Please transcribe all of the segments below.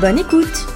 Bonne écoute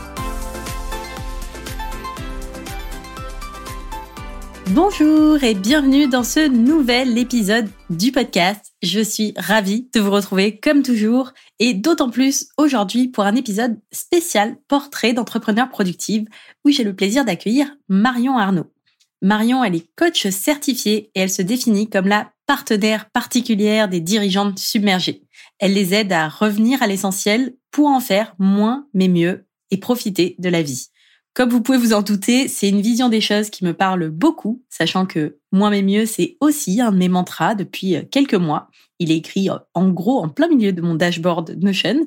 Bonjour et bienvenue dans ce nouvel épisode du podcast. Je suis ravie de vous retrouver comme toujours et d'autant plus aujourd'hui pour un épisode spécial portrait d'entrepreneur productive où j'ai le plaisir d'accueillir Marion Arnaud. Marion, elle est coach certifiée et elle se définit comme la partenaire particulière des dirigeantes submergées. Elle les aide à revenir à l'essentiel pour en faire moins mais mieux et profiter de la vie. Comme vous pouvez vous en douter, c'est une vision des choses qui me parle beaucoup, sachant que moins mais mieux, c'est aussi un de mes mantras depuis euh, quelques mois. Il est écrit euh, en gros en plein milieu de mon dashboard Notion.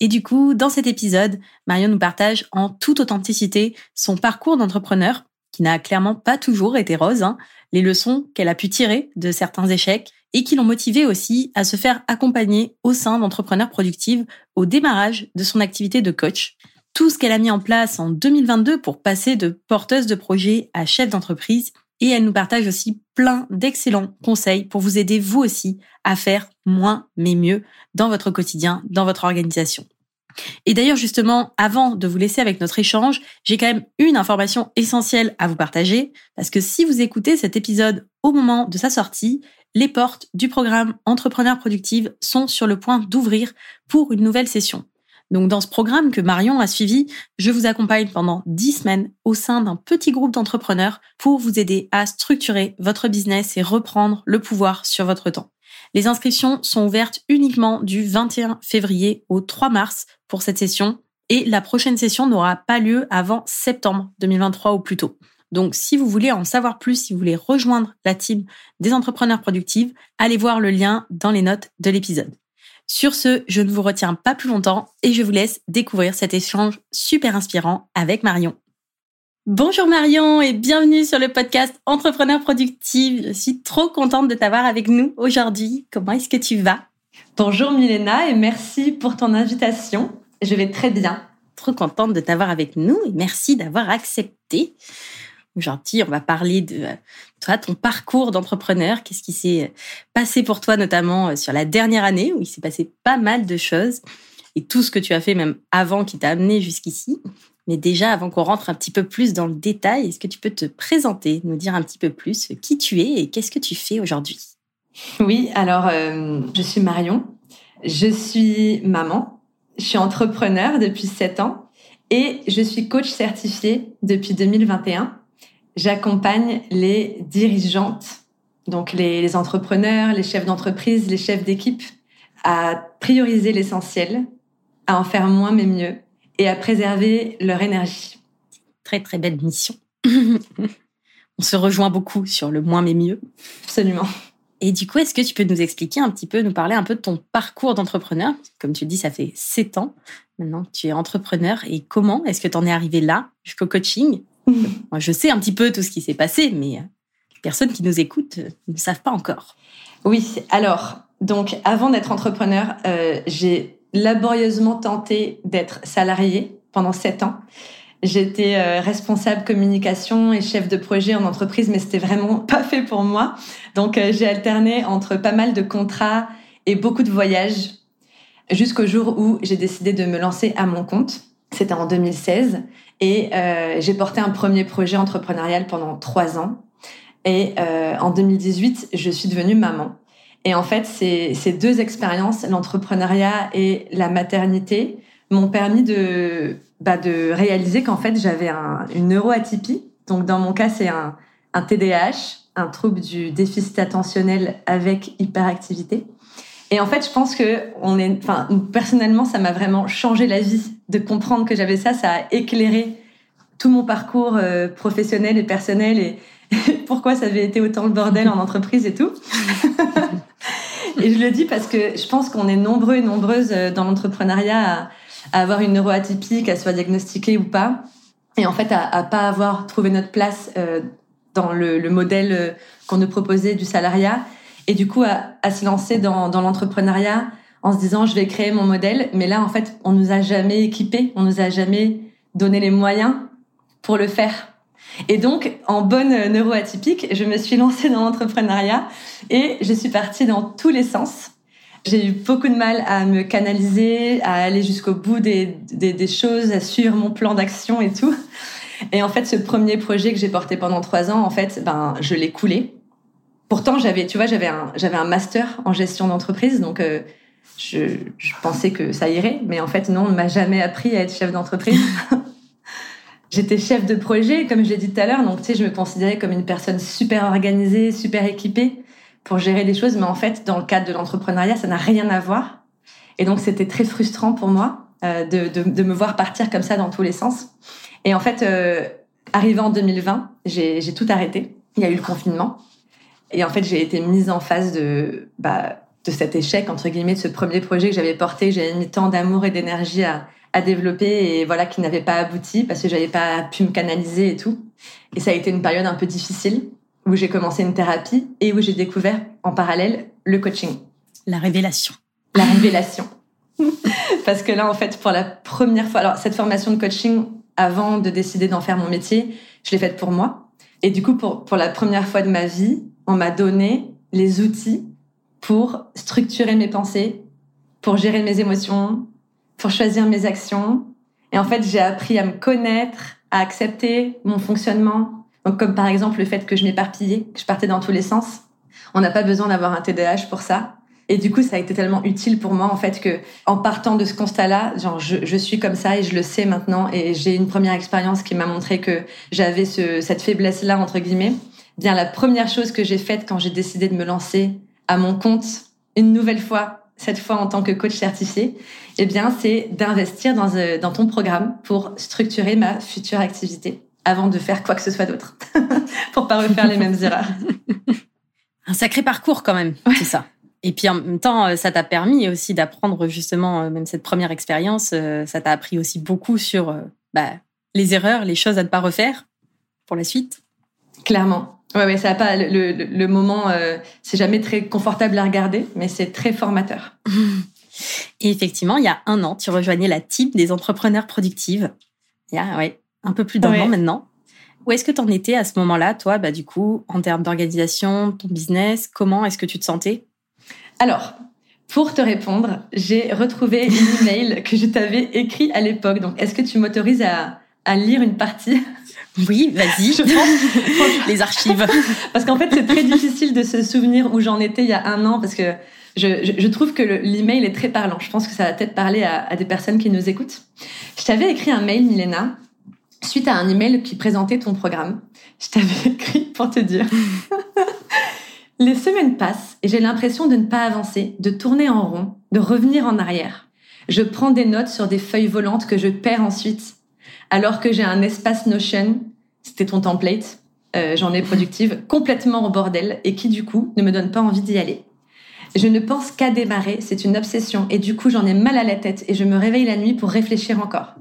Et du coup, dans cet épisode, Marion nous partage en toute authenticité son parcours d'entrepreneur, qui n'a clairement pas toujours été rose, hein, les leçons qu'elle a pu tirer de certains échecs et qui l'ont motivée aussi à se faire accompagner au sein d'entrepreneurs productives au démarrage de son activité de coach. Tout ce qu'elle a mis en place en 2022 pour passer de porteuse de projet à chef d'entreprise et elle nous partage aussi plein d'excellents conseils pour vous aider vous aussi à faire moins mais mieux dans votre quotidien, dans votre organisation. Et d'ailleurs, justement, avant de vous laisser avec notre échange, j'ai quand même une information essentielle à vous partager, parce que si vous écoutez cet épisode au moment de sa sortie, les portes du programme Entrepreneur Productive sont sur le point d'ouvrir pour une nouvelle session. Donc dans ce programme que Marion a suivi, je vous accompagne pendant 10 semaines au sein d'un petit groupe d'entrepreneurs pour vous aider à structurer votre business et reprendre le pouvoir sur votre temps. Les inscriptions sont ouvertes uniquement du 21 février au 3 mars pour cette session et la prochaine session n'aura pas lieu avant septembre 2023 ou plus tôt. Donc si vous voulez en savoir plus, si vous voulez rejoindre la team des entrepreneurs productifs, allez voir le lien dans les notes de l'épisode. Sur ce, je ne vous retiens pas plus longtemps et je vous laisse découvrir cet échange super inspirant avec Marion. Bonjour Marion et bienvenue sur le podcast Entrepreneur Productive. Je suis trop contente de t'avoir avec nous aujourd'hui. Comment est-ce que tu vas? Bonjour Milena et merci pour ton invitation. Je vais très bien. Trop contente de t'avoir avec nous et merci d'avoir accepté. Aujourd'hui, on va parler de toi, ton parcours d'entrepreneur. Qu'est-ce qui s'est passé pour toi, notamment euh, sur la dernière année où il s'est passé pas mal de choses et tout ce que tu as fait même avant qui t'a amené jusqu'ici. Mais déjà, avant qu'on rentre un petit peu plus dans le détail, est-ce que tu peux te présenter, nous dire un petit peu plus qui tu es et qu'est-ce que tu fais aujourd'hui? Oui, alors euh, je suis Marion, je suis maman, je suis entrepreneur depuis 7 ans et je suis coach certifié depuis 2021. J'accompagne les dirigeantes, donc les entrepreneurs, les chefs d'entreprise, les chefs d'équipe, à prioriser l'essentiel, à en faire moins mais mieux et à préserver leur énergie. Très très belle mission. On se rejoint beaucoup sur le moins mais mieux. Absolument. Et du coup, est-ce que tu peux nous expliquer un petit peu, nous parler un peu de ton parcours d'entrepreneur? Comme tu dis, ça fait sept ans maintenant que tu es entrepreneur. Et comment est-ce que tu en es arrivé là, jusqu'au coaching? Moi, je sais un petit peu tout ce qui s'est passé, mais les personnes qui nous écoutent ne savent pas encore. Oui, alors, donc avant d'être entrepreneur, euh, j'ai laborieusement tenté d'être salarié pendant sept ans. J'étais euh, responsable communication et chef de projet en entreprise, mais c'était vraiment pas fait pour moi. Donc euh, j'ai alterné entre pas mal de contrats et beaucoup de voyages jusqu'au jour où j'ai décidé de me lancer à mon compte. C'était en 2016 et euh, j'ai porté un premier projet entrepreneurial pendant trois ans. Et en 2018, je suis devenue maman. Et en fait, ces, ces deux expériences, l'entrepreneuriat et la maternité, m'ont permis de, bah, de réaliser qu'en fait, j'avais un, une neuroatypie. Donc, dans mon cas, c'est un, un TDAH, un trouble du déficit attentionnel avec hyperactivité. Et en fait, je pense que on est, enfin, personnellement, ça m'a vraiment changé la vie de comprendre que j'avais ça. Ça a éclairé tout mon parcours euh, professionnel et personnel et pourquoi ça avait été autant le bordel en entreprise et tout. et je le dis parce que je pense qu'on est nombreux et nombreuses euh, dans l'entrepreneuriat à avoir une neuroatypie, qu'elle soit diagnostiquée ou pas, et en fait à, à pas avoir trouvé notre place euh, dans le, le modèle qu'on nous proposait du salariat, et du coup à, à se lancer dans, dans l'entrepreneuriat en se disant je vais créer mon modèle, mais là en fait on nous a jamais équipés, on nous a jamais donné les moyens pour le faire. Et donc, en bonne neuroatypique, je me suis lancée dans l'entrepreneuriat et je suis partie dans tous les sens. J'ai eu beaucoup de mal à me canaliser, à aller jusqu'au bout des, des, des, choses, à suivre mon plan d'action et tout. Et en fait, ce premier projet que j'ai porté pendant trois ans, en fait, ben, je l'ai coulé. Pourtant, j'avais, tu vois, j'avais un, j'avais un master en gestion d'entreprise, donc euh, je, je pensais que ça irait, mais en fait, non, on m'a jamais appris à être chef d'entreprise. J'étais chef de projet, comme je l'ai dit tout à l'heure, donc tu sais, je me considérais comme une personne super organisée, super équipée pour gérer les choses, mais en fait, dans le cadre de l'entrepreneuriat, ça n'a rien à voir. Et donc, c'était très frustrant pour moi euh, de, de, de, me voir partir comme ça dans tous les sens. Et en fait, euh, arrivé en 2020, j'ai tout arrêté. Il y a eu le confinement. Et en fait, j'ai été mise en face de, bah, de cet échec, entre guillemets, de ce premier projet que j'avais porté, que j'avais mis tant d'amour et d'énergie à, à développer et voilà qui n'avait pas abouti parce que j'avais pas pu me canaliser et tout. Et ça a été une période un peu difficile où j'ai commencé une thérapie et où j'ai découvert en parallèle le coaching. La révélation. La révélation. parce que là en fait pour la première fois alors cette formation de coaching avant de décider d'en faire mon métier, je l'ai faite pour moi et du coup pour pour la première fois de ma vie, on m'a donné les outils pour structurer mes pensées, pour gérer mes émotions, pour choisir mes actions. Et en fait, j'ai appris à me connaître, à accepter mon fonctionnement. Donc, comme par exemple le fait que je m'éparpillais, que je partais dans tous les sens. On n'a pas besoin d'avoir un TDAH pour ça. Et du coup, ça a été tellement utile pour moi, en fait, que en partant de ce constat-là, genre, je, je, suis comme ça et je le sais maintenant. Et j'ai une première expérience qui m'a montré que j'avais ce, cette faiblesse-là, entre guillemets. Bien, la première chose que j'ai faite quand j'ai décidé de me lancer à mon compte, une nouvelle fois, cette fois en tant que coach certifié, eh bien, c'est d'investir dans, euh, dans ton programme pour structurer ma future activité avant de faire quoi que ce soit d'autre, pour pas refaire les mêmes erreurs. Un sacré parcours quand même, ouais. c'est ça. Et puis en même temps, euh, ça t'a permis aussi d'apprendre justement, euh, même cette première expérience, ça t'a appris aussi beaucoup sur bah, les erreurs, les choses à ne pas refaire pour la suite. Clairement. Ouais, ouais, ça a pas le, le, le moment, euh, c'est jamais très confortable à regarder, mais c'est très formateur. Et effectivement, il y a un an, tu rejoignais la team des entrepreneurs productives. Il y a ouais, un peu plus d'un ouais. an maintenant. Où est-ce que tu en étais à ce moment-là, toi, bah, du coup, en termes d'organisation, ton business Comment est-ce que tu te sentais? Alors, pour te répondre, j'ai retrouvé une email que je t'avais écrit à l'époque. Donc, est-ce que tu m'autorises à, à lire une partie oui, vas-y. Je prends les archives. parce qu'en fait, c'est très difficile de se souvenir où j'en étais il y a un an parce que je, je, je trouve que l'email est très parlant. Je pense que ça va peut-être parler à, à, des personnes qui nous écoutent. Je t'avais écrit un mail, Milena, suite à un email qui présentait ton programme. Je t'avais écrit pour te dire. Les semaines passent et j'ai l'impression de ne pas avancer, de tourner en rond, de revenir en arrière. Je prends des notes sur des feuilles volantes que je perds ensuite alors que j'ai un espace Notion, c'était ton template, euh, j'en ai productive, complètement au bordel et qui du coup ne me donne pas envie d'y aller. Je ne pense qu'à démarrer, c'est une obsession et du coup j'en ai mal à la tête et je me réveille la nuit pour réfléchir encore.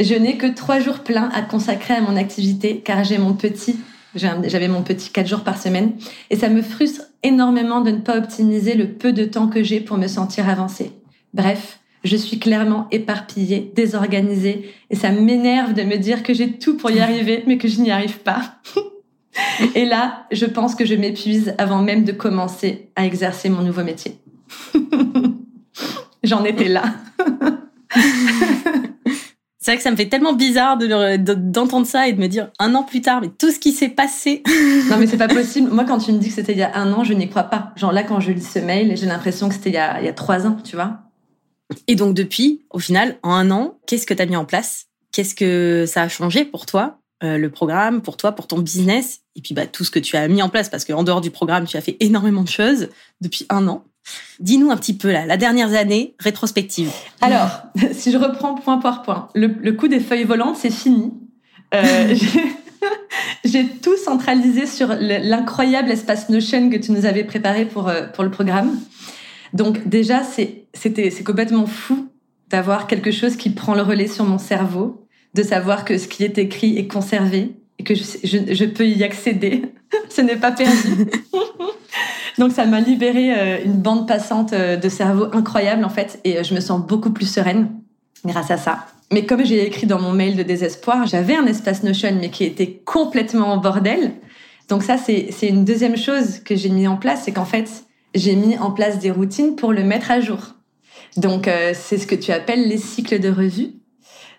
Je n'ai que trois jours pleins à consacrer à mon activité car j'ai mon petit, j'avais mon petit quatre jours par semaine et ça me frustre énormément de ne pas optimiser le peu de temps que j'ai pour me sentir avancée. Bref, je suis clairement éparpillée, désorganisée, et ça m'énerve de me dire que j'ai tout pour y arriver, mais que je n'y arrive pas. et là, je pense que je m'épuise avant même de commencer à exercer mon nouveau métier. J'en étais là. C'est vrai que ça me fait tellement bizarre d'entendre de, ça et de me dire un an plus tard, mais tout ce qui s'est passé. non, mais c'est pas possible. Moi, quand tu me dis que c'était il y a un an, je n'y crois pas. Genre là, quand je lis ce mail, j'ai l'impression que c'était il, il, y a trois ans, tu vois. Et donc depuis, au final, en un an, qu'est-ce que tu as mis en place? Qu'est-ce que ça a changé pour toi euh, le programme, pour toi, pour ton business, et puis bah, tout ce que tu as mis en place, parce qu'en dehors du programme, tu as fait énormément de choses depuis un an. Dis-nous un petit peu là, la dernière année rétrospective. Alors, si je reprends point par point, le, le coup des feuilles volantes, c'est fini. Euh, J'ai tout centralisé sur l'incroyable espace Notion que tu nous avais préparé pour, euh, pour le programme. Donc déjà, c'était c'est complètement fou d'avoir quelque chose qui prend le relais sur mon cerveau, de savoir que ce qui est écrit est conservé et que je, je, peux y accéder. ce n'est pas perdu. Donc ça m'a libéré euh, une bande passante euh, de cerveau incroyable en fait et euh, je me sens beaucoup plus sereine grâce à ça. Mais comme j'ai écrit dans mon mail de désespoir, j'avais un espace Notion mais qui était complètement en bordel. Donc ça c'est une deuxième chose que j'ai mis en place, c'est qu'en fait j'ai mis en place des routines pour le mettre à jour. Donc c'est ce que tu appelles les cycles de revue.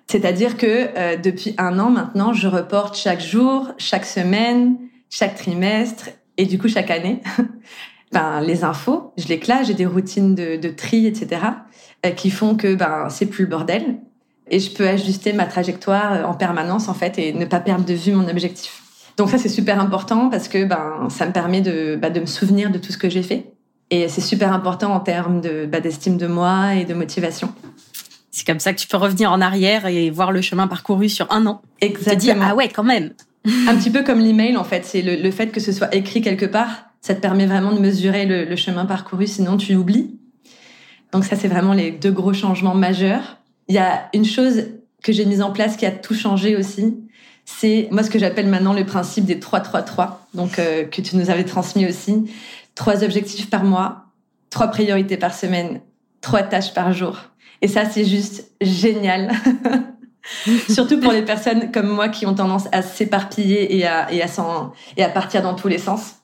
C'est-à-dire que depuis un an maintenant, je reporte chaque jour, chaque semaine, chaque trimestre et du coup chaque année ben, les infos, je les classe, j'ai des routines de, de tri, etc., euh, qui font que ben, c'est plus le bordel. Et je peux ajuster ma trajectoire euh, en permanence, en fait, et ne pas perdre de vue mon objectif. Donc ça, c'est super important parce que ben, ça me permet de, ben, de me souvenir de tout ce que j'ai fait. Et c'est super important en termes de, ben, d'estime de moi et de motivation. C'est comme ça que tu peux revenir en arrière et voir le chemin parcouru sur un an. Exactement. Te dire, ah ouais, quand même. un petit peu comme l'email, en fait. C'est le, le fait que ce soit écrit quelque part ça te permet vraiment de mesurer le, chemin parcouru, sinon tu oublies. Donc ça, c'est vraiment les deux gros changements majeurs. Il y a une chose que j'ai mise en place qui a tout changé aussi. C'est moi ce que j'appelle maintenant le principe des 3-3-3, donc euh, que tu nous avais transmis aussi. Trois objectifs par mois, trois priorités par semaine, trois tâches par jour. Et ça, c'est juste génial. Surtout pour les personnes comme moi qui ont tendance à s'éparpiller et à, et, à et à partir dans tous les sens.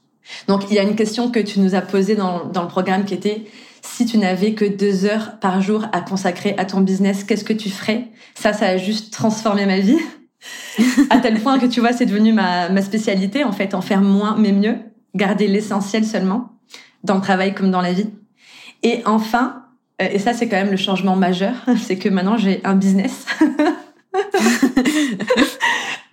Donc il y a une question que tu nous as posée dans, dans le programme qui était si tu n'avais que deux heures par jour à consacrer à ton business, qu'est-ce que tu ferais? Ça, ça a juste transformé ma vie. À tel point que tu vois, c'est devenu ma, ma spécialité, en fait, en faire moins mais mieux, garder l'essentiel seulement, dans le travail comme dans la vie. Et enfin, euh, et ça c'est quand même le changement majeur, c'est que maintenant j'ai un business.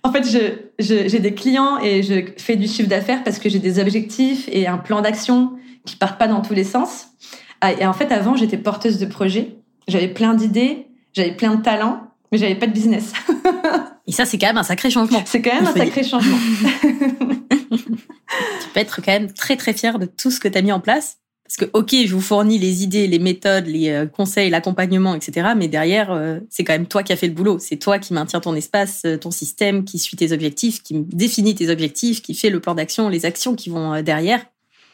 En fait, j'ai des clients et je fais du chiffre d'affaires parce que j'ai des objectifs et un plan d'action qui partent pas dans tous les sens. Ah, et en fait, avant, j'étais porteuse de projets. J'avais plein d'idées, j'avais plein de talents, mais j'avais pas de business. et ça, c'est quand même un sacré changement. C'est quand même un sacré changement. tu peux être quand même très très fier de tout ce que tu as mis en place. Parce que, OK, je vous fournis les idées, les méthodes, les euh, conseils, l'accompagnement, etc. Mais derrière, euh, c'est quand même toi qui as fait le boulot. C'est toi qui maintiens ton espace, euh, ton système, qui suit tes objectifs, qui définit tes objectifs, qui fait le plan d'action, les actions qui vont derrière.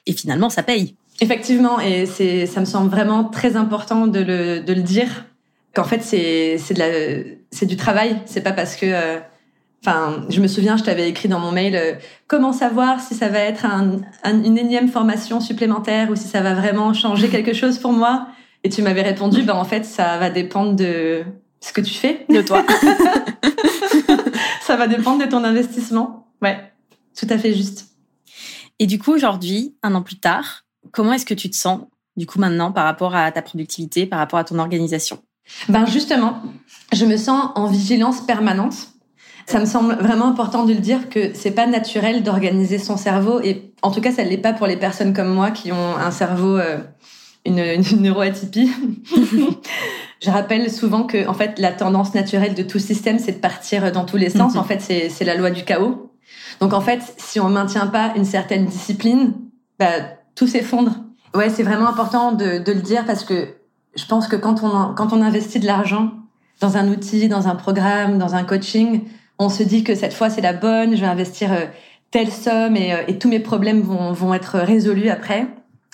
Et finalement, ça paye. Effectivement, et ça me semble vraiment très important de le, de le dire qu'en fait c'est c'est de la c'est du travail. C'est pas parce que Enfin, je me souviens, je t'avais écrit dans mon mail euh, comment savoir si ça va être une énième formation supplémentaire ou si ça va vraiment changer quelque chose pour moi? Et tu m'avais répondu, ben en fait, ça va dépendre de ce que tu fais, de toi. ça va dépendre de ton investissement. Ouais, tout à fait juste. Et du coup, aujourd'hui, un an plus tard, comment est-ce que tu te sens, du coup, maintenant, par rapport à ta productivité, par rapport à ton organisation? Ben justement, je me sens en vigilance permanente ça me semble vraiment important de le dire que c'est pas naturel d'organiser son cerveau et en tout cas ça l'est pas pour les personnes comme moi qui ont un cerveau euh, une, une neuroatypie. je rappelle souvent que en fait la tendance naturelle de tout système c'est de partir dans tous les sens. Mhm. En fait c'est c'est la loi du chaos. Donc en fait si on maintient pas une certaine discipline, bah, tout s'effondre. Ouais c'est vraiment important de, de le dire parce que je pense que quand on quand on investit de l'argent dans un outil, dans un programme, dans un coaching, on se dit que cette fois c'est la bonne, je vais investir euh, telle somme euh, et, tous mes problèmes vont, vont, être résolus après.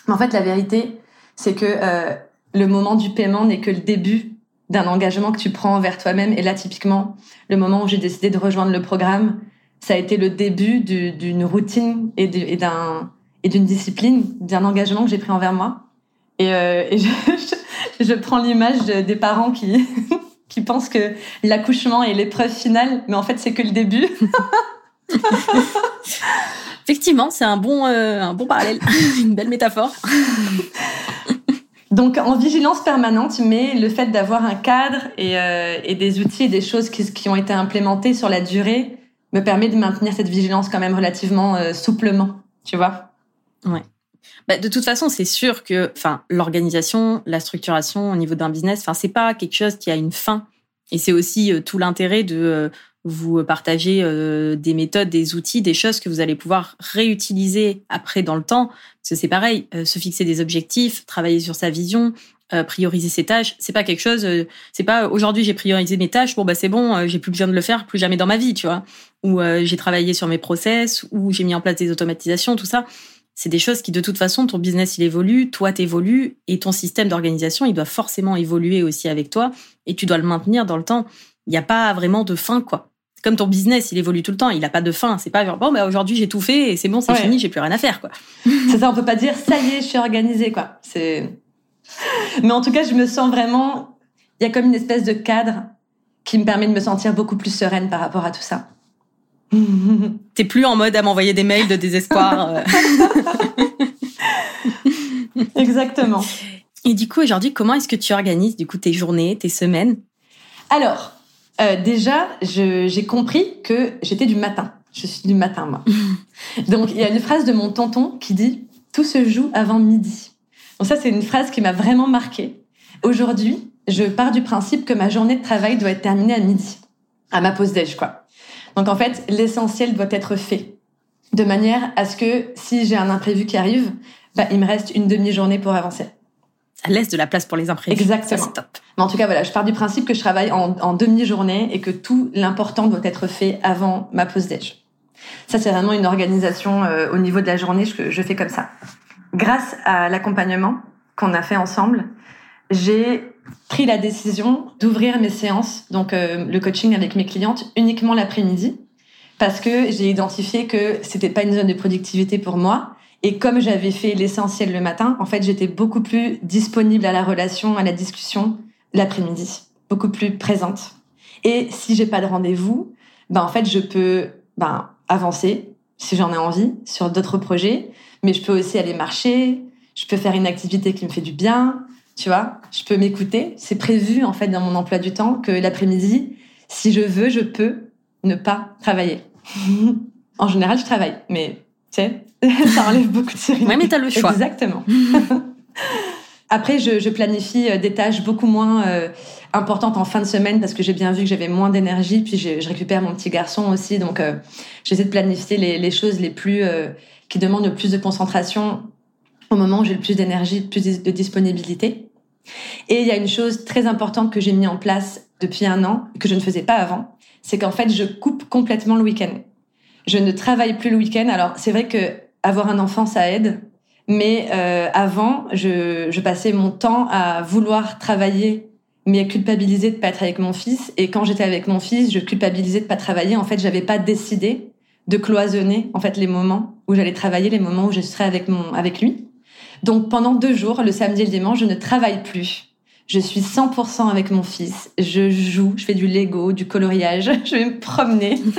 Mais en fait, la vérité, c'est que euh, le moment du paiement n'est que le début d'un engagement que tu prends envers toi-même. Et là, typiquement, le moment où j'ai décidé de rejoindre le programme, ça a été le début d'une routine et d'un et d'une discipline, d'un engagement que j'ai pris envers moi. Et, et je, je, je, prends l'image des parents qui qui pensent que l'accouchement est l'épreuve finale, mais en fait, c'est que le début. Effectivement, c'est un bon, euh, un bon parallèle, une belle métaphore. Donc, en vigilance permanente, mais le fait d'avoir un cadre et, euh, et, des outils et des choses qui, qui, ont été implémentées sur la durée me permet de maintenir cette vigilance quand même relativement euh, souplement, tu vois? Ouais. Bah, de toute façon, c'est sûr que, enfin, l'organisation, la structuration au niveau d'un business, enfin, c'est pas quelque chose qui a une fin. Et c'est aussi euh, tout l'intérêt de euh, vous partager euh, des méthodes, des outils, des choses que vous allez pouvoir réutiliser après dans le temps. Parce que c'est pareil, se fixer des objectifs, travailler sur sa vision, prioriser ses tâches, c'est pas quelque chose. C'est pas aujourd'hui j'ai priorisé mes tâches. Bon bah c'est bon, j'ai plus besoin de le faire plus jamais dans ma vie, tu vois. Ou j'ai travaillé sur mes process, ou j'ai mis en place des automatisations, tout ça. C'est des choses qui de toute façon ton business il évolue, toi t'évolues et ton système d'organisation il doit forcément évoluer aussi avec toi et tu dois le maintenir dans le temps. Il n'y a pas vraiment de fin quoi comme ton business, il évolue tout le temps, il n'a pas de fin. C'est pas genre, bon, bah, aujourd'hui, j'ai tout fait et c'est bon, c'est fini, j'ai plus rien à faire, quoi. c'est ça, on peut pas dire, ça y est, je suis organisée, quoi. C'est, mais en tout cas, je me sens vraiment, il y a comme une espèce de cadre qui me permet de me sentir beaucoup plus sereine par rapport à tout ça. T'es plus en mode à m'envoyer des mails de désespoir. Euh. Exactement. Et du coup, aujourd'hui, comment est-ce que tu organises du coup tes journées, tes semaines? Alors, euh, déjà, j'ai compris que j'étais du matin. Je suis du matin, moi. Donc, il y a une phrase de mon tonton qui dit Tout se joue avant midi. Donc, ça, c'est une phrase qui m'a vraiment marquée. Aujourd'hui, je pars du principe que ma journée de travail doit être terminée à midi, à ma pause déj, quoi. Donc, en fait, l'essentiel doit être fait de manière à ce que si j'ai un imprévu qui arrive, bah, il me reste une demi-journée pour avancer ça laisse de la place pour les imprévus. Exactement. top. Mais en tout cas, voilà, je pars du principe que je travaille en, demi-journée et que tout l'important doit être fait avant ma pause déj. Ça, c'est vraiment une organisation euh, au niveau de la journée, je, je fais comme ça. Grâce à l'accompagnement qu'on a fait ensemble, j'ai pris la décision d'ouvrir mes séances, donc euh, le coaching avec mes clientes, uniquement l'après-midi, parce que j'ai identifié que c'était pas une zone de productivité pour moi et comme j'avais fait l'essentiel le matin, en fait, j'étais beaucoup plus disponible à la relation, à la discussion l'après-midi, beaucoup plus présente. Et si j'ai pas de rendez-vous, ben en fait, je peux ben avancer si j'en ai envie sur d'autres projets, mais je peux aussi aller marcher, je peux faire une activité qui me fait du bien, tu vois, je peux m'écouter. C'est prévu en fait dans mon emploi du temps que l'après-midi, si je veux, je peux ne pas travailler. en général, je travaille, mais tu sais, ça enlève beaucoup de sérénité. Oui, mais t'as le choix. Exactement. Après, je, planifie euh, des tâches beaucoup moins euh, importantes en fin de semaine parce que j'ai bien vu que j'avais moins d'énergie. Puis je, récupère mon petit garçon aussi, donc euh, j'essaie de planifier les, choses les plus qui demandent le plus de concentration au moment où j'ai le plus d'énergie, le plus de disponibilité. Et il y a une chose très importante que j'ai mis en place depuis un an que je ne faisais pas avant, c'est qu'en fait je coupe complètement le week-end. Je ne travaille plus le week-end. Alors c'est vrai que avoir un enfant, ça aide. Mais euh, avant, je, je, passais mon temps à vouloir travailler, mais à culpabiliser de pas être avec mon fils. Et quand j'étais avec mon fils, je culpabilisais de pas travailler. En fait, j'avais pas décidé de cloisonner en fait les moments où j'allais travailler, les moments où je serais avec mon avec lui. Donc pendant deux jours, le samedi et le dimanche, je ne travaille plus. Je suis 100% avec mon fils. Je joue, je fais du Lego, du coloriage, je vais me promener.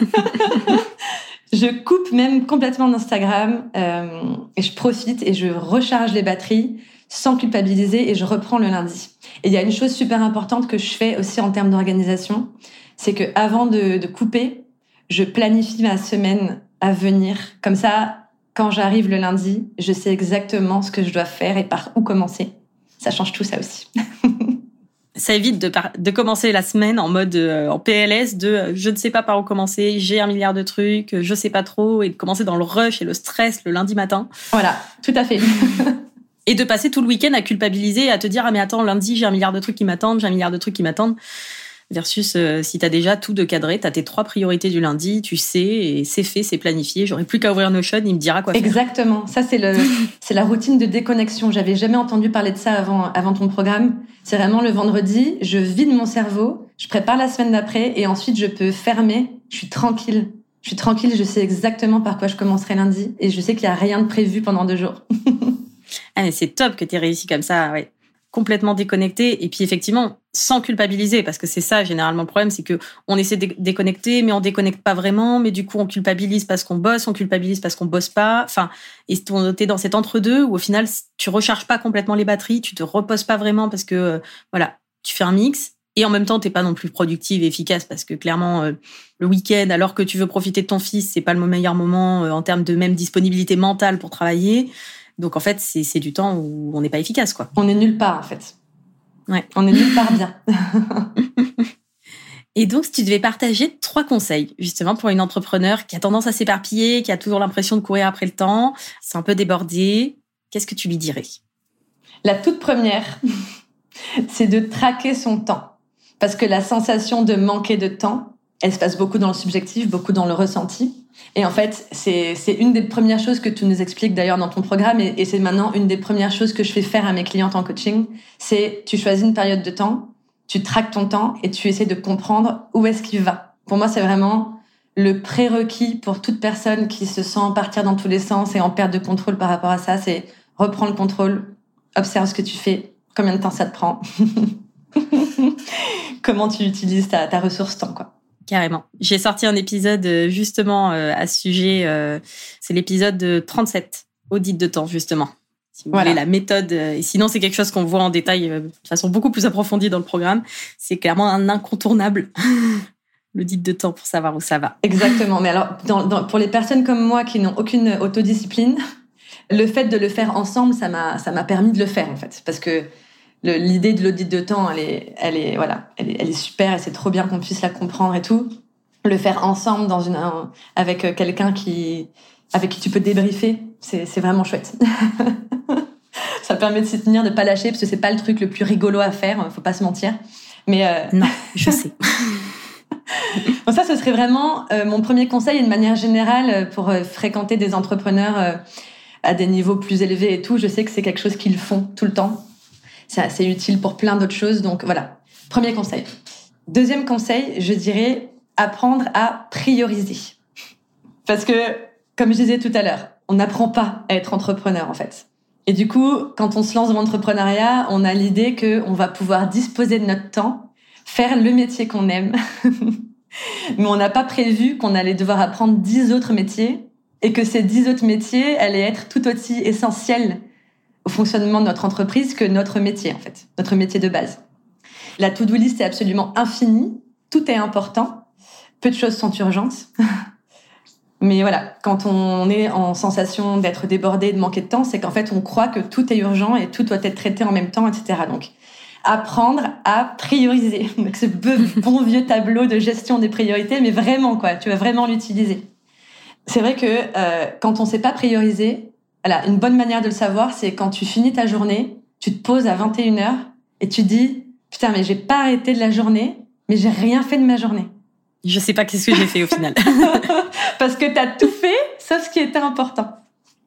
Je coupe même complètement d'Instagram euh, et je profite et je recharge les batteries sans culpabiliser et je reprends le lundi. Et il y a une chose super importante que je fais aussi en termes d'organisation, c'est que avant de, de couper, je planifie ma semaine à venir. Comme ça, quand j'arrive le lundi, je sais exactement ce que je dois faire et par où commencer. Ça change tout ça aussi. ça évite de, de commencer la semaine en mode euh, en PLS de euh, je ne sais pas par où commencer, j'ai un milliard de trucs, je sais pas trop et de commencer dans le rush et le stress le lundi matin. Voilà, tout à fait. et de passer tout le week-end à culpabiliser, à te dire ah mais attends lundi j'ai un milliard de trucs qui m'attendent, j'ai un milliard de trucs qui m'attendent. Versus euh, si tu as déjà tout de cadré, tu as tes trois priorités du lundi, tu sais, et c'est fait, c'est planifié. J'aurais plus qu'à ouvrir Notion, il me dira quoi faire. Exactement. Ça, c'est le, c'est la routine de déconnexion. J'avais jamais entendu parler de ça avant, avant ton programme. C'est vraiment le vendredi, je vide mon cerveau, je prépare la semaine d'après, et ensuite je peux fermer. Je suis tranquille. Je suis tranquille, je sais exactement par quoi je commencerai lundi, et je sais qu'il y a rien de prévu pendant deux jours. ah, mais c'est top que tu aies réussi comme ça, ouais complètement déconnecté et puis effectivement sans culpabiliser parce que c'est ça généralement le problème c'est que on essaie de déconnecter mais on déconnecte pas vraiment mais du coup on culpabilise parce qu'on bosse on culpabilise parce qu'on bosse pas. Enfin et t'es dans cet entre deux où au final tu recharges pas complètement les batteries tu te reposes pas vraiment parce que euh, voilà tu fais un mix. Et en même temps t'es pas non plus productive et efficace parce que clairement euh, le week-end alors que tu veux profiter de ton fils c'est pas le meilleur moment euh, en termes de même disponibilité mentale pour travailler donc en fait, c'est du temps où on n'est pas efficace, quoi. On est nulle part, en fait. Ouais. On est nulle part bien. Et donc, si tu devais partager trois conseils, justement, pour une entrepreneur qui a tendance à s'éparpiller, qui a toujours l'impression de courir après le temps, c'est un peu débordé, qu'est-ce que tu lui dirais? La toute première, c'est de traquer son temps. Parce que la sensation de manquer de temps, elle se passe beaucoup dans le subjectif, beaucoup dans le ressenti. Et en fait, c'est une des premières choses que tu nous expliques d'ailleurs dans ton programme, et, c'est maintenant une des premières choses que je fais faire à mes clientes en coaching, c'est tu choisis une période de temps, tu traques ton temps et tu essaies de comprendre où est-ce qu'il va. Pour moi, c'est vraiment le prérequis pour toute personne qui se sent partir dans tous les sens et en perte de contrôle par rapport à ça, c'est reprendre le contrôle, observe ce que tu fais, combien de temps ça te prend, comment tu utilises ta, ta ressource temps, quoi. Carrément. J'ai sorti un épisode euh, justement euh, à ce sujet. Euh, c'est l'épisode 37, audit de temps justement. Si vous voilà. voulez la méthode, et sinon c'est quelque chose qu'on voit en détail de façon beaucoup plus approfondie dans le programme. C'est clairement un incontournable. L'audit de temps pour savoir où ça va. Exactement. Mais alors, dans, dans, pour les personnes comme moi qui n'ont aucune autodiscipline, le fait de le faire ensemble, ça m'a, ça m'a permis de le faire en fait, parce que l'idée de l'audit de temps, elle est, elle est, voilà, elle est, elle est super et c'est trop bien qu'on puisse la comprendre et tout. Le faire ensemble dans une, un, avec euh, quelqu'un qui, avec qui tu peux débriefer, c'est, vraiment chouette. ça permet de s'y tenir, de pas lâcher parce que c'est pas le truc le plus rigolo à faire, faut pas se mentir. Mais euh... non, je sais. bon, ça, ce serait vraiment euh, mon premier conseil et de manière générale pour euh, fréquenter des entrepreneurs à des niveaux plus élevés et tout. Je sais que c'est quelque chose qu'ils font tout le temps c'est assez utile pour plein d'autres choses. Donc voilà, premier conseil. Deuxième conseil, je dirais apprendre à prioriser. Parce que, comme je disais tout à l'heure, on n'apprend pas à être entrepreneur en fait. Et du coup, quand on se lance dans l'entrepreneuriat, on a l'idée qu'on va pouvoir disposer de notre temps, faire le métier qu'on aime. Mais on n'a pas prévu qu'on allait devoir apprendre dix autres métiers et que ces dix autres métiers allaient être tout aussi essentiels au fonctionnement de notre entreprise que notre métier, en fait, notre métier de base. La to-do list est absolument infinie, tout est important, peu de choses sont urgentes. Mais voilà, quand on est en sensation d'être débordé, de manquer de temps, c'est qu'en fait, on croit que tout est urgent et tout doit être traité en même temps, etc. Donc, apprendre à prioriser. Donc, ce bon vieux tableau de gestion des priorités, mais vraiment, quoi, tu vas vraiment l'utiliser. C'est vrai que euh, quand on ne sait pas prioriser, voilà, une bonne manière de le savoir, c'est quand tu finis ta journée, tu te poses à 21h et tu dis putain mais j'ai pas arrêté de la journée, mais j'ai rien fait de ma journée. Je sais pas qu'est-ce que j'ai fait au final. Parce que tu as tout fait sauf ce qui était important.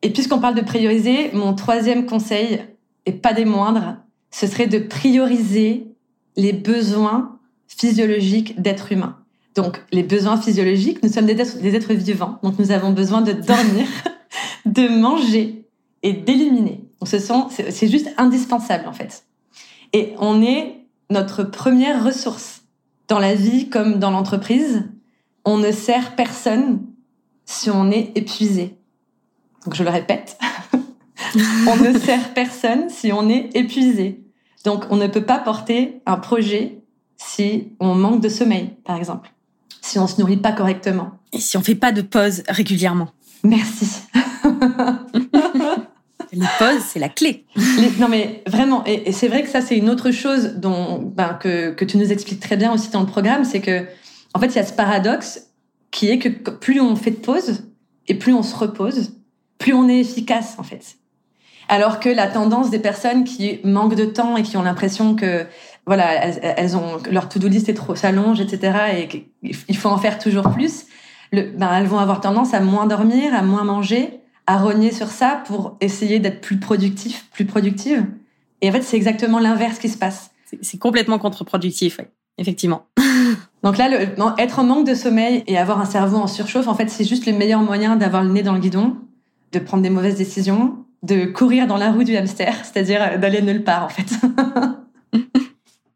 Et puisqu'on parle de prioriser, mon troisième conseil et pas des moindres, ce serait de prioriser les besoins physiologiques d'être humain. Donc, les besoins physiologiques, nous sommes des êtres, des êtres vivants, donc nous avons besoin de dormir, de manger et d'éliminer. Ce sont, c'est juste indispensable en fait. Et on est notre première ressource dans la vie comme dans l'entreprise. On ne sert personne si on est épuisé. Donc je le répète, on ne sert personne si on est épuisé. Donc on ne peut pas porter un projet si on manque de sommeil, par exemple, si on se nourrit pas correctement. Et si on fait pas de pause régulièrement. Merci. Les pauses, c'est la clé. non, mais vraiment, et, c'est vrai que ça, c'est une autre chose dont, ben, que, tu nous expliques très bien aussi dans le programme, c'est que, en fait, il y a ce paradoxe qui est que plus on fait de pauses et plus on se repose, plus on est efficace, en fait. Alors que la tendance des personnes qui manquent de temps et qui ont l'impression que, voilà, elles, ont, leur to-do list est trop s'allonge, etc., et qu'il faut en faire toujours plus, ben, elles vont avoir tendance à moins dormir, à moins manger, à rogner sur ça pour essayer d'être plus productif, plus productive. Et en fait, c'est exactement l'inverse qui se passe. C'est complètement contre-productif, oui, effectivement. Donc là, le, être en manque de sommeil et avoir un cerveau en surchauffe, en fait, c'est juste le meilleur moyen d'avoir le nez dans le guidon, de prendre des mauvaises décisions, de courir dans la roue du hamster, c'est-à-dire d'aller nulle part, en fait.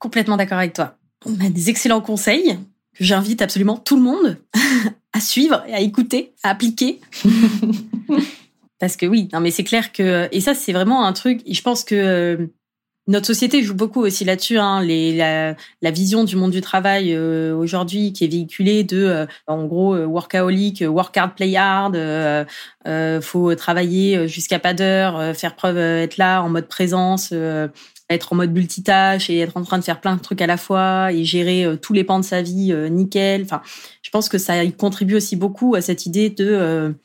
complètement d'accord avec toi. On a des excellents conseils que j'invite absolument tout le monde à suivre et à écouter, à appliquer. Parce que oui, non mais c'est clair que et ça c'est vraiment un truc. Je pense que euh, notre société joue beaucoup aussi là-dessus. Hein, les, la, la, vision du monde du travail euh, aujourd'hui qui est véhiculée de, euh, en gros, workaholic, work hard, play hard. Euh, faut travailler jusqu'à pas d'heure, faire preuve, être là en mode présence, être en mode multitâche et être en train de faire plein de trucs à la fois et gérer tous les pans de sa vie nickel. Enfin, je pense que ça contribue aussi beaucoup à cette idée de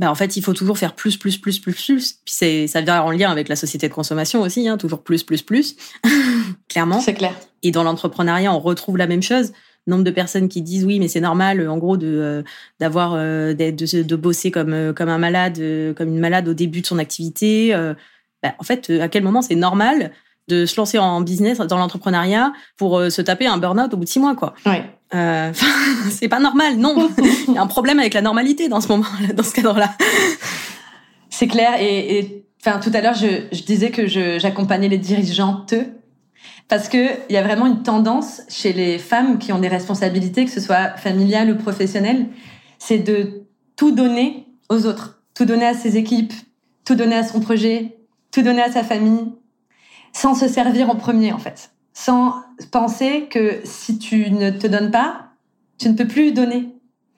bah, en fait, il faut toujours faire plus, plus, plus, plus, plus. Puis c'est, ça vient en lien avec la société de consommation aussi, hein, toujours plus, plus, plus. Clairement. C'est clair. Et dans l'entrepreneuriat, on retrouve la même chose. Nombre de personnes qui disent oui, mais c'est normal, en gros, de euh, d'avoir euh, de, de, bosser comme euh, comme un malade, comme une malade au début de son activité. Bah, en fait, à quel moment c'est normal de se lancer en business dans l'entrepreneuriat pour se taper un burn-out au bout de six mois, quoi. Ouais. Euh, c'est pas normal, non. Il y a un problème avec la normalité dans ce moment, dans ce cadre-là. C'est clair. Et, enfin, tout à l'heure, je, je, disais que j'accompagnais les dirigeantes parce que il y a vraiment une tendance chez les femmes qui ont des responsabilités, que ce soit familiales ou professionnelles, c'est de tout donner aux autres, tout donner à ses équipes, tout donner à son projet, tout donner à sa famille, sans se servir en premier, en fait sans penser que si tu ne te donnes pas, tu ne peux plus donner.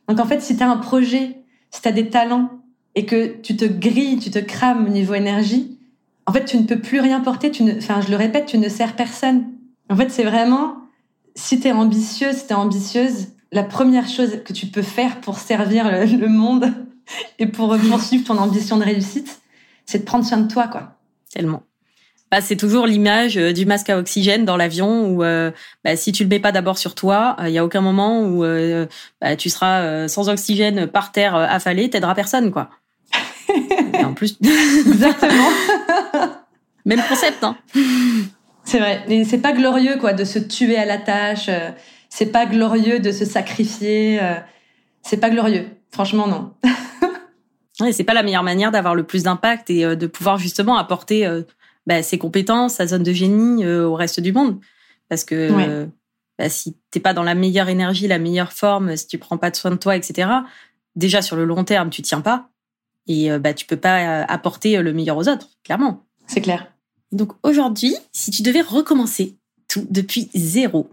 Donc en fait, si tu as un projet, si tu as des talents et que tu te grilles, tu te crames au niveau énergie, en fait, tu ne peux plus rien porter. Enfin, je le répète, tu ne sers personne. En fait, c'est vraiment, si tu es ambitieuse, si tu es ambitieuse, la première chose que tu peux faire pour servir le, monde et pour poursuivre ton ambition de réussite, c'est de prendre soin de toi, quoi. Tellement. Bah, c'est toujours l'image euh, du masque à oxygène dans l'avion où euh, bah, si tu le mets pas d'abord sur toi, il euh, y a aucun moment où bah, tu seras sans oxygène par terre affalé, t'aideras personne quoi. Et en plus, exactement. Même concept hein. C'est vrai. Et c'est pas glorieux quoi de se tuer à la tâche. C'est pas glorieux de se sacrifier. C'est pas glorieux. Franchement non. ouais, c'est pas la meilleure manière d'avoir le plus d'impact et de pouvoir justement apporter bah, ses compétences, sa zone de génie euh, au reste du monde. Parce que bah, si t'es pas dans la meilleure énergie, la meilleure forme, si tu prends pas de soin de toi, etc., déjà sur le long terme, tu tiens pas. Et euh, bah, tu peux pas euh, apporter le meilleur aux autres, clairement. C'est clair. Donc aujourd'hui, si tu devais recommencer tout depuis zéro,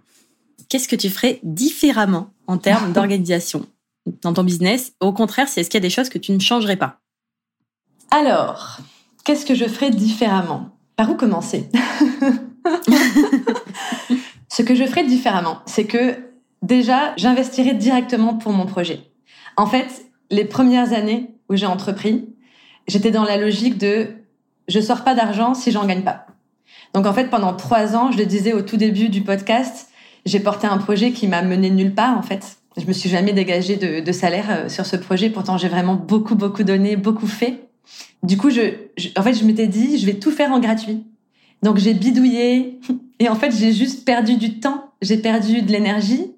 qu'est-ce que tu ferais différemment en termes d'organisation dans ton business? Au contraire, c'est est-ce qu'il y a des choses que tu ne changerais pas? Alors, qu'est-ce que je ferais différemment? Par où commencer? Ce que je ferais différemment, c'est que déjà, j'investirais directement pour mon projet. En fait, les premières années où j'ai entrepris, j'étais dans la logique de je sors pas d'argent si j'en gagne pas. Donc en fait, pendant trois ans, je le disais au tout début du podcast, j'ai porté un projet qui m'a mené nulle part en fait. Je me suis jamais dégagée de, de salaire euh, sur ce projet. Pourtant, j'ai vraiment beaucoup, beaucoup donné, beaucoup fait. Du coup, je, en fait, je m'étais dit, je vais tout faire en gratuit. Donc, j'ai bidouillé. Et en fait, j'ai juste perdu du temps. J'ai perdu de l'énergie.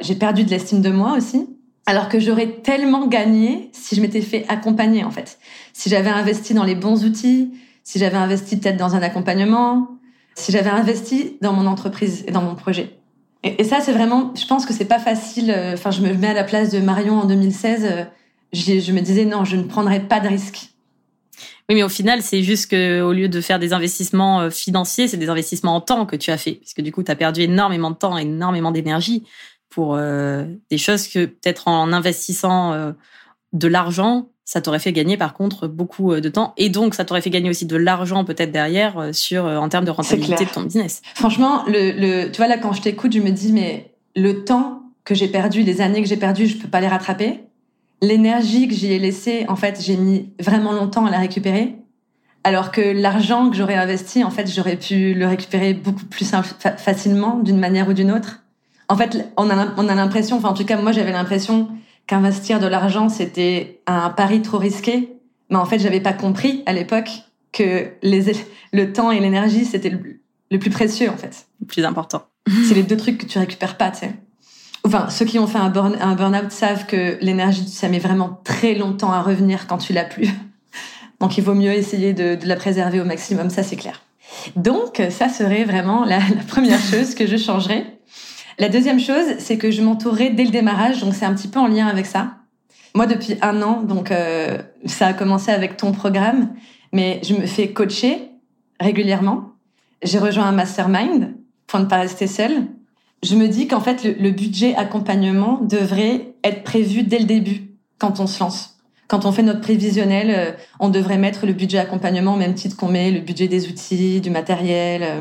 J'ai perdu de l'estime de moi aussi. Alors que j'aurais tellement gagné si je m'étais fait accompagner, en fait. Si j'avais investi dans les bons outils, si j'avais investi peut-être dans un accompagnement, si j'avais investi dans mon entreprise et dans mon projet. Et, ça, c'est vraiment, je pense que c'est pas facile. Euh, enfin, je me mets à la place de Marion en 2016. Euh, je me disais, non, je ne prendrais pas de risque. Oui, mais au final, c'est juste que au lieu de faire des investissements euh, financiers, c'est des investissements en temps que tu as fait, puisque du coup, tu as perdu énormément de temps, énormément d'énergie pour euh, des choses que peut-être en investissant euh, de l'argent, ça t'aurait fait gagner par contre beaucoup de temps, et donc ça t'aurait fait gagner aussi de l'argent peut-être derrière sur en termes de rentabilité de ton business. Franchement, le, le, tu vois là quand je t'écoute, je me dis mais le temps que j'ai perdu, les années que j'ai perdues, je peux pas les rattraper l'énergie que j'y ai laissée, en fait, j'ai mis vraiment longtemps à la récupérer. Alors que l'argent que j'aurais investi, en fait, j'aurais pu le récupérer beaucoup plus facilement d'une manière ou d'une autre. En fait, on a, on a l'impression, enfin, en tout cas, moi, j'avais l'impression qu'investir de l'argent, c'était un pari trop risqué. Mais en fait, j'avais pas compris à l'époque que les, le temps et l'énergie, c'était le, le, plus précieux, en fait. Le plus important. C'est les deux trucs que tu récupères pas, tu sais enfin, ceux qui ont fait un, burn, un burn-out savent que l'énergie, ça met vraiment très longtemps à revenir quand tu l'as plus. Donc, il vaut mieux essayer de, la préserver au maximum, ça c'est clair. Donc, ça serait vraiment la, première chose que je changerais. La deuxième chose, c'est que je m'entourerais dès le démarrage, donc c'est un petit peu en lien avec ça. Moi, depuis un an, donc euh, ça a commencé avec ton programme, mais je me fais coacher régulièrement. J'ai rejoint un mastermind pour ne pas rester seule je me dis qu'en fait, le, budget accompagnement devrait être prévu dès le début, quand on se lance. Quand on fait notre prévisionnel, euh, on devrait mettre le budget accompagnement au même titre qu'on met le budget des outils, du matériel. Euh.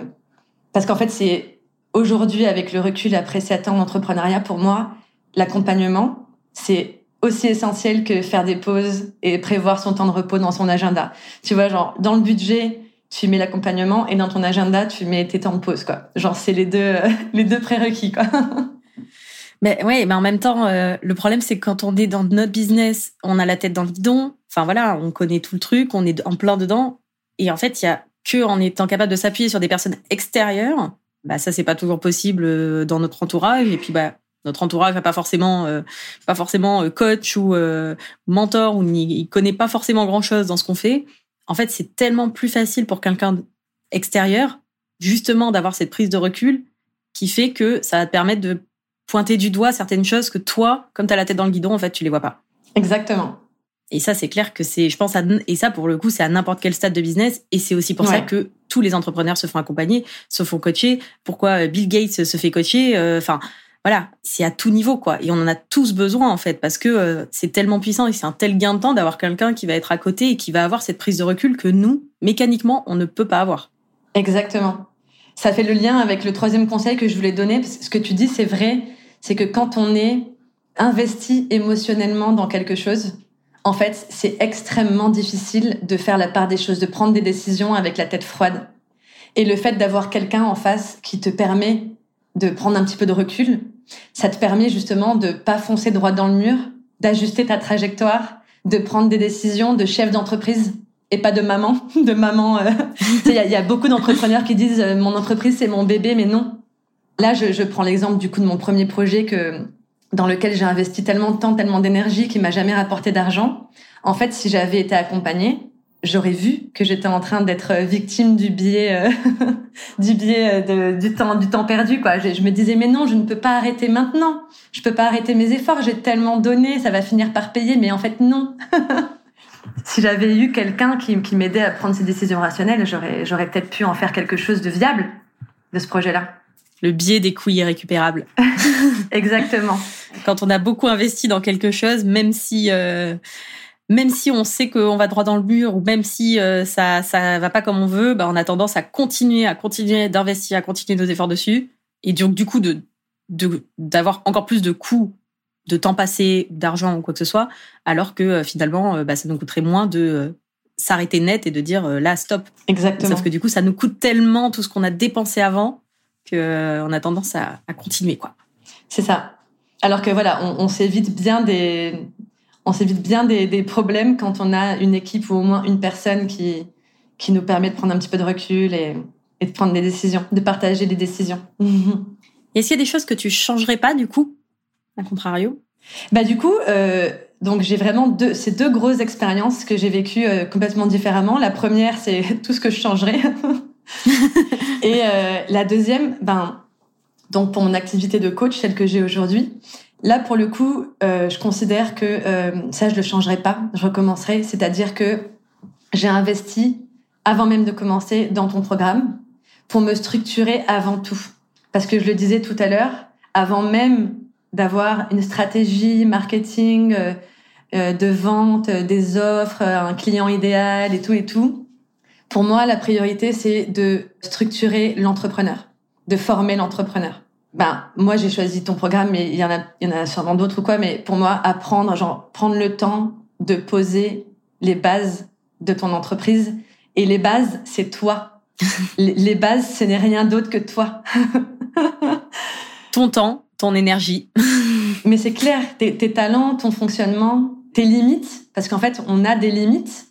parce qu'en fait, c'est aujourd'hui, avec le recul après sept ans d'entrepreneuriat, pour moi, l'accompagnement, c'est aussi essentiel que faire des pauses et prévoir son temps de repos dans son agenda. Tu vois, genre, dans le budget, tu mets l'accompagnement et dans ton agenda, tu mets tes temps de pause, quoi. Genre, c'est les deux, les deux prérequis. Mais oui, mais en même temps, euh, le problème, c'est que quand on est dans notre business, on a la tête dans le guidon. Enfin voilà, on connaît tout le truc, on est en plein dedans. Et en fait, il y a que en étant capable de s'appuyer sur des personnes extérieures, bah ça c'est pas toujours possible euh, dans notre entourage. Et puis bah notre entourage n'a pas forcément euh, pas forcément coach ou mentor ou il connaît pas forcément grand chose dans ce qu'on fait. En fait, c'est tellement plus facile pour quelqu'un extérieur justement d'avoir cette prise de recul qui fait que ça va te permettre de pointer du doigt certaines choses que toi, comme tu as la tête dans le guidon, en fait, tu les vois pas. Exactement. Et ça, c'est clair que c'est, je pense, à, et ça, pour le coup, c'est à n'importe quel stade de business. Et c'est aussi pour ça que tous les entrepreneurs se font accompagner, se font coacher. Pourquoi euh, Bill Gates se fait coacher euh, Enfin, voilà, c'est à tout niveau, quoi. Et on en a tous besoin, en fait, parce que euh, c'est tellement puissant et c'est un tel gain de temps d'avoir quelqu'un qui va être à côté et qui va avoir cette prise de recul que nous, mécaniquement, on ne peut pas avoir. Exactement. Ça fait le lien avec le troisième conseil que je voulais donner. Ce que tu dis, c'est vrai c'est que quand on est investi émotionnellement dans quelque chose, en fait, c'est extrêmement difficile de faire la part des choses, de prendre des décisions avec la tête froide. Et le fait d'avoir quelqu'un en face qui te permet de prendre un petit peu de recul, ça te permet justement de pas foncer droit dans le mur, d'ajuster ta trajectoire, de prendre des décisions de chef d'entreprise et pas de maman, de maman. Euh, il y, a beaucoup d'entrepreneurs qui disent euh, mon entreprise c'est mon bébé, mais non, Là, je, je prends l'exemple du coup de mon premier projet que dans lequel j'ai investi tellement de temps, tellement d'énergie qui m'a jamais rapporté d'argent. En fait, si j'avais été accompagnée, j'aurais vu que j'étais en train d'être victime du biais euh, du biais euh, du temps du temps perdu quoi. Je, je, me disais mais non, je ne peux pas arrêter maintenant. Je peux pas arrêter mes efforts, j'ai tellement donné, ça va finir par payer mais en fait non. si j'avais eu quelqu'un qui, qui m'aidait à prendre ces décisions rationnelles, j'aurais j'aurais peut-être pu en faire quelque chose de viable de ce projet-là le biais des coûts irrécupérables. Exactement. Quand on a beaucoup investi dans quelque chose, même si euh, même si on sait qu'on va droit dans le mur ou même si euh, ça ça va pas comme on veut, bah, on a tendance à continuer à continuer d'investir, à continuer nos efforts dessus et donc du coup de d'avoir encore plus de coûts de temps passé, d'argent ou quoi que ce soit, alors que euh, finalement bah, ça nous coûterait moins de s'arrêter net et de dire là stop. Exactement. Sauf que du coup ça nous coûte tellement tout ce qu'on a dépensé avant qu'on euh, a tendance à, continuer, quoi. C'est ça. Alors que voilà, on, s'évite bien des, on s'évite bien des, problèmes quand on a une équipe ou au moins une personne qui, qui nous permet de prendre un petit peu de recul et, de prendre des décisions, de partager des décisions. Est-ce qu'il y a des choses que tu changerais pas du coup, à contrario? Bah du coup, euh, donc j'ai vraiment deux, ces deux grosses expériences que j'ai vécues euh, complètement différemment. La première, c'est tout ce que je changerais. et euh, la deuxième, ben, donc pour mon activité de coach, celle que j'ai aujourd'hui, là pour le coup, euh, je considère que euh, ça je le changerai pas, je recommencerai. C'est-à-dire que j'ai investi avant même de commencer dans ton programme pour me structurer avant tout. Parce que je le disais tout à l'heure, avant même d'avoir une stratégie marketing de vente, des offres, un client idéal et tout et tout, pour moi, la priorité, c'est de structurer l'entrepreneur, de former l'entrepreneur. Ben, moi, j'ai choisi ton programme, mais il y en a, il y en a sûrement d'autres ou quoi, mais pour moi, apprendre, genre, prendre le temps de poser les bases de ton entreprise. Et les bases, c'est toi. les bases, ce n'est rien d'autre que toi. ton temps, ton énergie. mais c'est clair, tes, tes talents, ton fonctionnement, tes limites, parce qu'en fait, on a des limites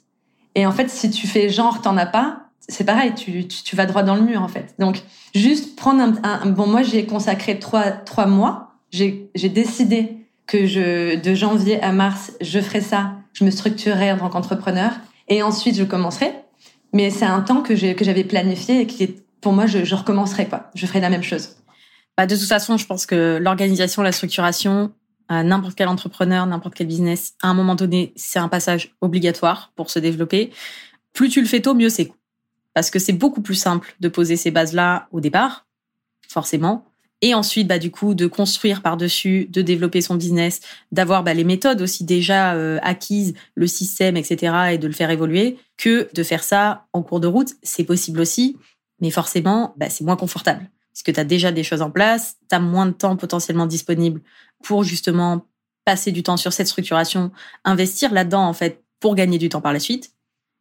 et en fait, si tu fais genre t'en as pas, c'est pareil, tu, tu, vas droit dans le mur en fait. Donc juste prendre un, bon, moi j'ai consacré trois trois mois. J'ai décidé que je de janvier à mars je ferai ça. Je me structurerai en tant qu'entrepreneur et ensuite je commencerai. Mais c'est un temps que j'avais planifié et qui est pour moi je, recommencerai pas. Je ferai la même chose. Bah, de toute façon, je pense que l'organisation, la structuration, n'importe quel entrepreneur, n'importe quel business, à un moment donné, c'est un passage obligatoire pour se développer. Plus tu le fais tôt, mieux c'est. Parce que c'est beaucoup plus simple de poser ces bases-là au départ, forcément. Et ensuite, bah, du coup, de construire par-dessus, de développer son business, d'avoir bah, les méthodes aussi déjà euh, acquises, le système, etc., et de le faire évoluer, que de faire ça en cours de route. C'est possible aussi, mais forcément, bah, c'est moins confortable. Parce que tu as déjà des choses en place, tu as moins de temps potentiellement disponible pour justement passer du temps sur cette structuration, investir là-dedans en fait pour gagner du temps par la suite.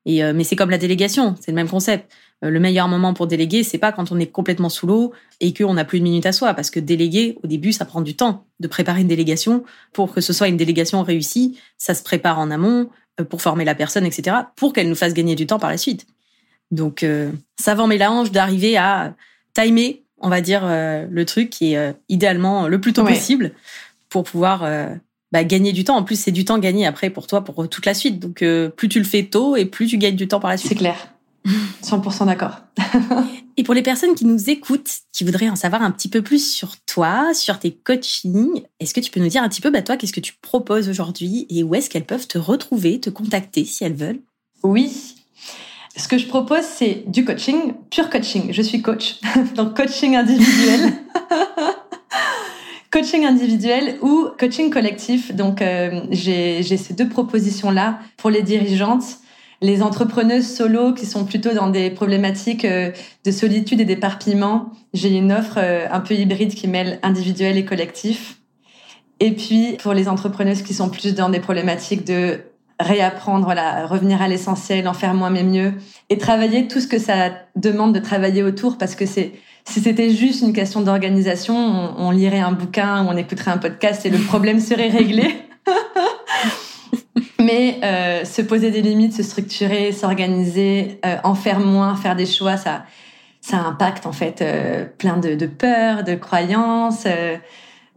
Et mais c'est comme la délégation, c'est le même concept. le meilleur moment pour déléguer, c'est pas quand on est complètement sous l'eau et qu'on n'a plus de minutes à soi, parce que déléguer au début, ça prend du temps de préparer une délégation pour que ce soit une délégation réussie. Ça se prépare en amont pour former la personne, etc., pour qu'elle nous fasse gagner du temps par la suite. Donc, euh, savant mélange d'arriver à timer, on va dire, euh, le truc qui est euh, idéalement le plus tôt possible pour pouvoir bah, gagner du temps. En plus, c'est du temps gagné après pour toi pour toute la suite. Donc, plus tu le fais tôt et plus tu gagnes du temps par la suite. C'est clair. 100% d'accord. et pour les personnes qui nous écoutent, qui voudraient en savoir un petit peu plus sur toi, sur tes coachings, est-ce que tu peux nous dire un petit peu, bah, toi, qu'est-ce que tu proposes aujourd'hui et où est-ce qu'elles peuvent te retrouver, te contacter si elles veulent? Oui, ce que je propose, c'est du coaching, pur coaching. Je suis coach, donc coaching individuel. Coaching individuel ou coaching collectif. Donc, euh, j'ai ces deux propositions-là pour les dirigeantes. Les entrepreneuses solo qui sont plutôt dans des problématiques euh, de solitude et d'éparpillement, j'ai une offre euh, un peu hybride qui mêle individuel et collectif. Et puis, pour les entrepreneuses qui sont plus dans des problématiques de réapprendre, voilà, revenir à l'essentiel, en faire moins mais mieux, et travailler tout ce que ça demande de travailler autour, parce que c'est si c'était juste une question d'organisation, on, lirait un bouquin ou on écouterait un podcast et le problème serait réglé. mais euh, se poser des limites, se structurer, s'organiser, euh, en faire moins, faire des choix, ça, ça impacte en fait euh, plein de, de peurs, de croyances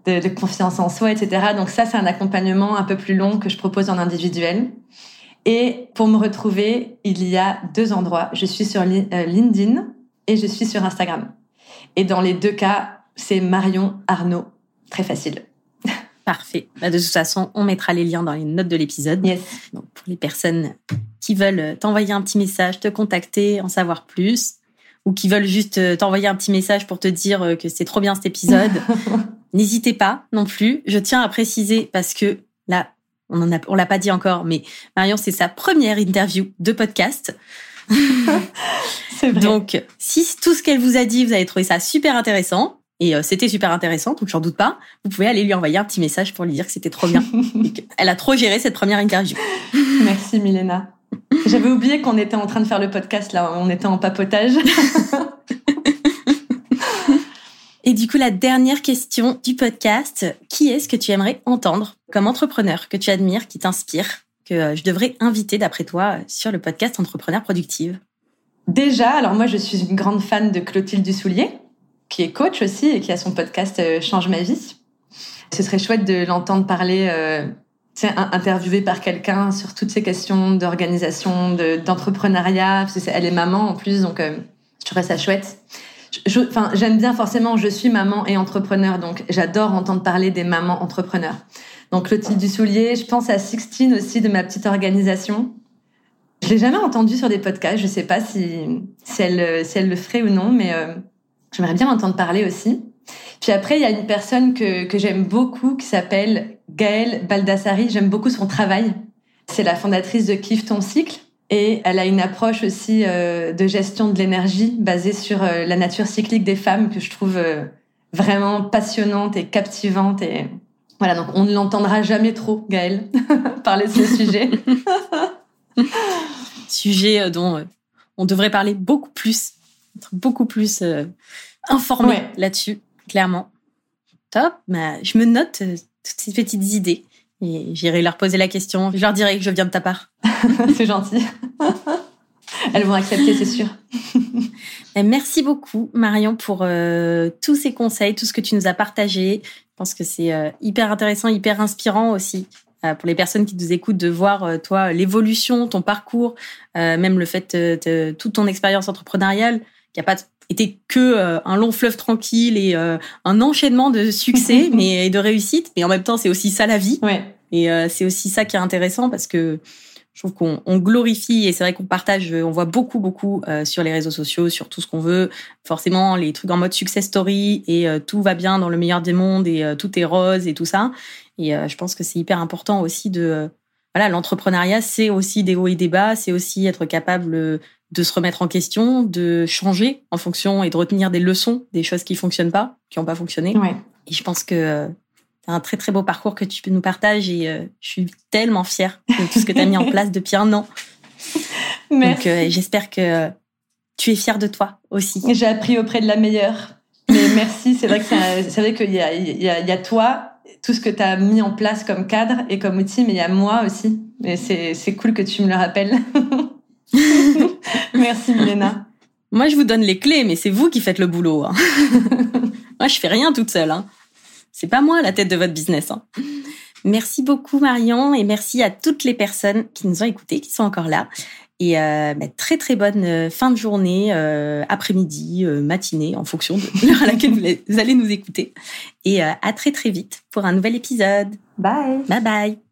de, confiance en soi, etc. Donc ça, c'est un accompagnement un peu plus long que je propose en individuel. Et pour me retrouver, il y a deux endroits. Je suis sur euh, LinkedIn et je suis sur Instagram. Et dans les deux cas, c'est Marion Arnaud. Très facile. Parfait. Bah, de toute façon, on mettra les liens dans les notes de l'épisode. Yes. Donc, pour les personnes qui veulent t'envoyer un petit message, te contacter, en savoir plus, ou qui veulent juste euh, t'envoyer un petit message pour te dire euh, que c'est trop bien cet épisode, N'hésitez pas non plus. Je tiens à préciser parce que là, on en a, on l'a pas dit encore, mais Marion, c'est sa première interview de podcast. c'est vrai. Donc, si tout ce qu'elle vous a dit, vous avez trouvé ça super intéressant, et euh, c'était super intéressant, donc j'en doute pas, vous pouvez aller lui envoyer un petit message pour lui dire que c'était trop bien. Elle a trop géré cette première interview. Merci Milena. J'avais oublié qu'on était en train de faire le podcast là, on était en papotage. Et du coup, la dernière question du podcast, qui est-ce que tu aimerais entendre comme entrepreneur que tu admires, qui t'inspire, que euh, je devrais inviter d'après toi sur le podcast Entrepreneur Productive Déjà, alors moi je suis une grande fan de Clotilde Dussoulier, qui est coach aussi et qui a son podcast euh, Change ma vie. Ce serait chouette de l'entendre parler, euh, interviewé par quelqu'un sur toutes ces questions d'organisation, d'entrepreneuriat, parce elle est maman en plus, donc euh, je trouverais ça chouette j'aime bien forcément, je suis maman et entrepreneur, donc j'adore entendre parler des mamans entrepreneurs. Donc Clotilde Dussoulier, je pense à Sixtine aussi de ma petite organisation. Je l'ai jamais entendue sur des podcasts, je sais pas si, si, elle, si elle le ferait ou non, mais euh, j'aimerais bien entendre parler aussi. Puis après, il y a une personne que, que j'aime beaucoup qui s'appelle Gaëlle Baldassari. J'aime beaucoup son travail. C'est la fondatrice de Kiffe ton cycle. Et elle a une approche aussi euh, de gestion de l'énergie basée sur euh, la nature cyclique des femmes que je trouve vraiment passionnante et captivante. Et voilà, donc on ne l'entendra jamais trop, Gaëlle, parler de ce sujet. sujet dont on devrait parler beaucoup plus, être beaucoup plus informé là-dessus, clairement. Top, bah, je me note toutes ces petites idées. Et j'irai leur poser la question. Je leur dirai que je viens de ta part. c'est gentil. Elles vont accepter, c'est sûr. Merci beaucoup, Marion, pour euh, tous ces conseils, tout ce que tu nous as partagé. Je pense que c'est euh, hyper intéressant, hyper inspirant aussi euh, pour les personnes qui nous écoutent de voir, toi, l'évolution, ton parcours, même le fait de, toute ton expérience entrepreneuriale, qui n'a pas été que un long fleuve tranquille et un enchaînement de succès mais et de réussite. Mais en même temps, c'est aussi ça la vie. Ouais. Et c'est aussi ça qui est intéressant parce que je trouve qu'on on glorifie et c'est vrai qu'on partage, on voit beaucoup beaucoup euh, sur les réseaux sociaux, sur tout ce qu'on veut. Forcément, les trucs en mode success story et euh, tout va bien dans le meilleur des mondes et euh, tout est rose et tout ça. Et je pense que c'est hyper important aussi de voilà, l'entrepreneuriat, c'est aussi des hauts et des bas, c'est aussi être capable de se remettre en question, de changer en fonction et de retenir des leçons des choses qui fonctionnent pas, qui n'ont pas fonctionné. Ouais. Et je pense que un très très beau parcours que tu nous partages et euh, je suis tellement fière de tout ce que tu as mis en place depuis un an. Merci. Donc j'espère que tu es fière de toi aussi. J'ai appris auprès de la meilleure. Mais merci, c'est vrai que c'est vrai qu'il y a, il y, a, il y a toi, tout ce que tu as mis en place comme cadre et comme outil, mais il y a moi aussi. Et c'est cool que tu me le rappelles. merci Milena. Moi, je vous donne les clés, mais c'est vous qui faites le boulot. Hein. moi, je fais rien toute seule. Hein. C'est pas moi la tête de votre business. Hein. Merci beaucoup Marion et merci à toutes les personnes qui nous ont écoutés, qui sont encore là. Et euh, bah, très très bonne euh, fin de journée, euh, après-midi, euh, matinée, en fonction de l'heure à laquelle vous allez nous écouter. Et à très très vite pour un nouvel épisode. Bye. Bye bye.